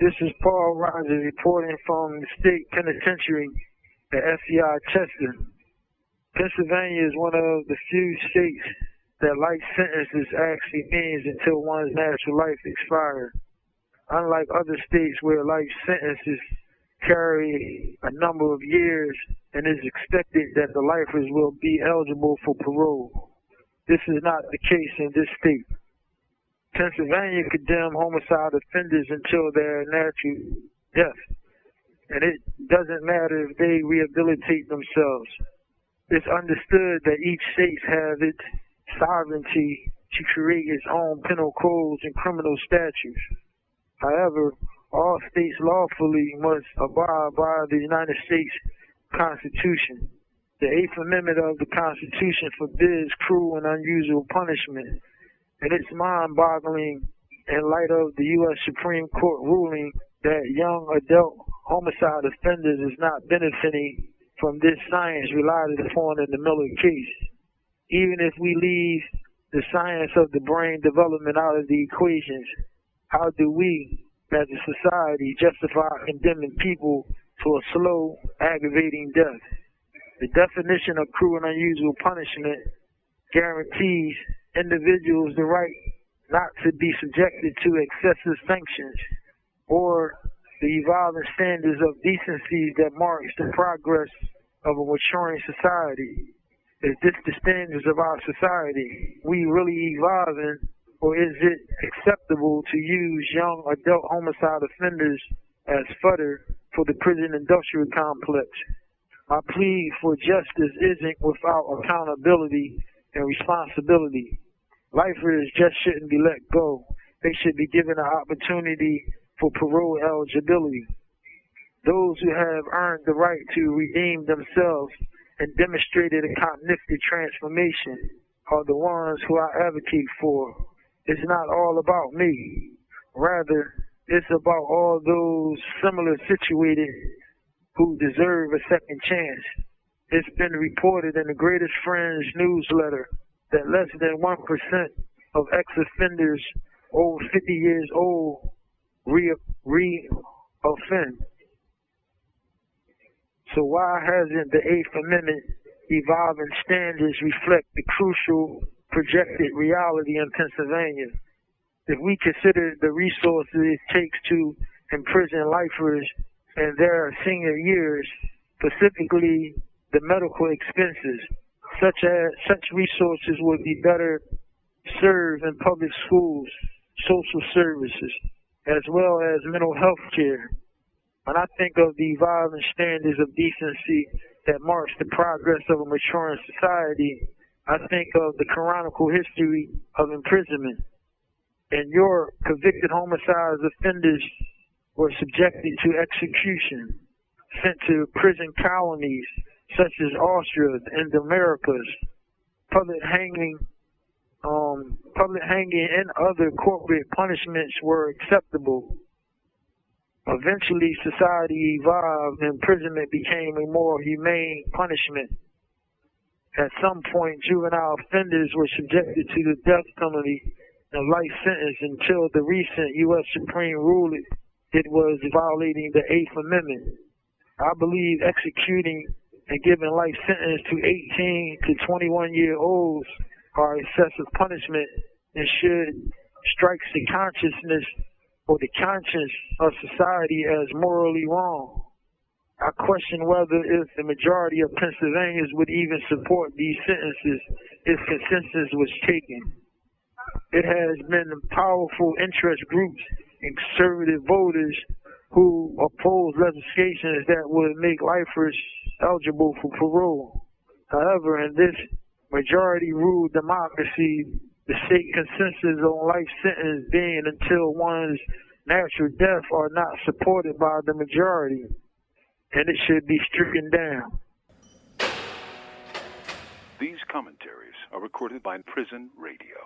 This is Paul Rogers reporting from the state penitentiary at SCI Chester. Pennsylvania is one of the few states that life sentences actually means until one's natural life expires. Unlike other states where life sentences carry a number of years and is expected that the lifers will be eligible for parole. This is not the case in this state. Pennsylvania condemn homicide offenders until their natural death, and it doesn't matter if they rehabilitate themselves. It's understood that each state has its sovereignty to create its own penal codes and criminal statutes. However, all states lawfully must abide by the United States Constitution. The Eighth Amendment of the Constitution forbids cruel and unusual punishment, and it's mind-boggling in light of the U.S. Supreme Court ruling that young adult homicide offenders is not benefiting from this science relied upon in the Miller case. Even if we leave the science of the brain development out of the equations, how do we, as a society, justify condemning people to a slow, aggravating death? The definition of cruel and unusual punishment guarantees individuals the right not to be subjected to excessive sanctions or the evolving standards of decency that marks the progress of a maturing society. Is this the standards of our society? We really evolving, or is it acceptable to use young adult homicide offenders as fodder for the prison industrial complex? My plea for justice isn't without accountability and responsibility. Lifers just shouldn't be let go. They should be given an opportunity for parole eligibility. Those who have earned the right to redeem themselves and demonstrated a cognitive transformation are the ones who I advocate for. It's not all about me. Rather, it's about all those similar situated who deserve a second chance. It's been reported in the Greatest Friends newsletter that less than 1% of ex-offenders over 50 years old re-offend. So why hasn't the Eighth Amendment evolving standards reflect the crucial projected reality in Pennsylvania? If we consider the resources it takes to imprison lifers in their senior years, specifically the medical expenses, such as such resources would be better served in public schools, social services, as well as mental health care. When I think of the evolving standards of decency that marks the progress of a maturing society, I think of the canonical history of imprisonment. And your convicted homicide offenders were subjected to execution, sent to prison colonies such as Austria and the Americas, public hanging, um, public hanging and other corporate punishments were acceptable Eventually, society evolved imprisonment became a more humane punishment. At some point, juvenile offenders were subjected to the death penalty and life sentence until the recent U.S. Supreme ruling it was violating the Eighth Amendment. I believe executing and giving life sentence to 18 to 21 year olds are excessive punishment and should strike the consciousness or the conscience of society as morally wrong. I question whether if the majority of Pennsylvanians would even support these sentences if consensus was taken. It has been powerful interest groups and conservative voters who oppose legislation that would make lifers eligible for parole. However, in this majority rule democracy, the state consensus on life sentence being until one's natural death are not supported by the majority, and it should be stricken down. These commentaries are recorded by Prison Radio.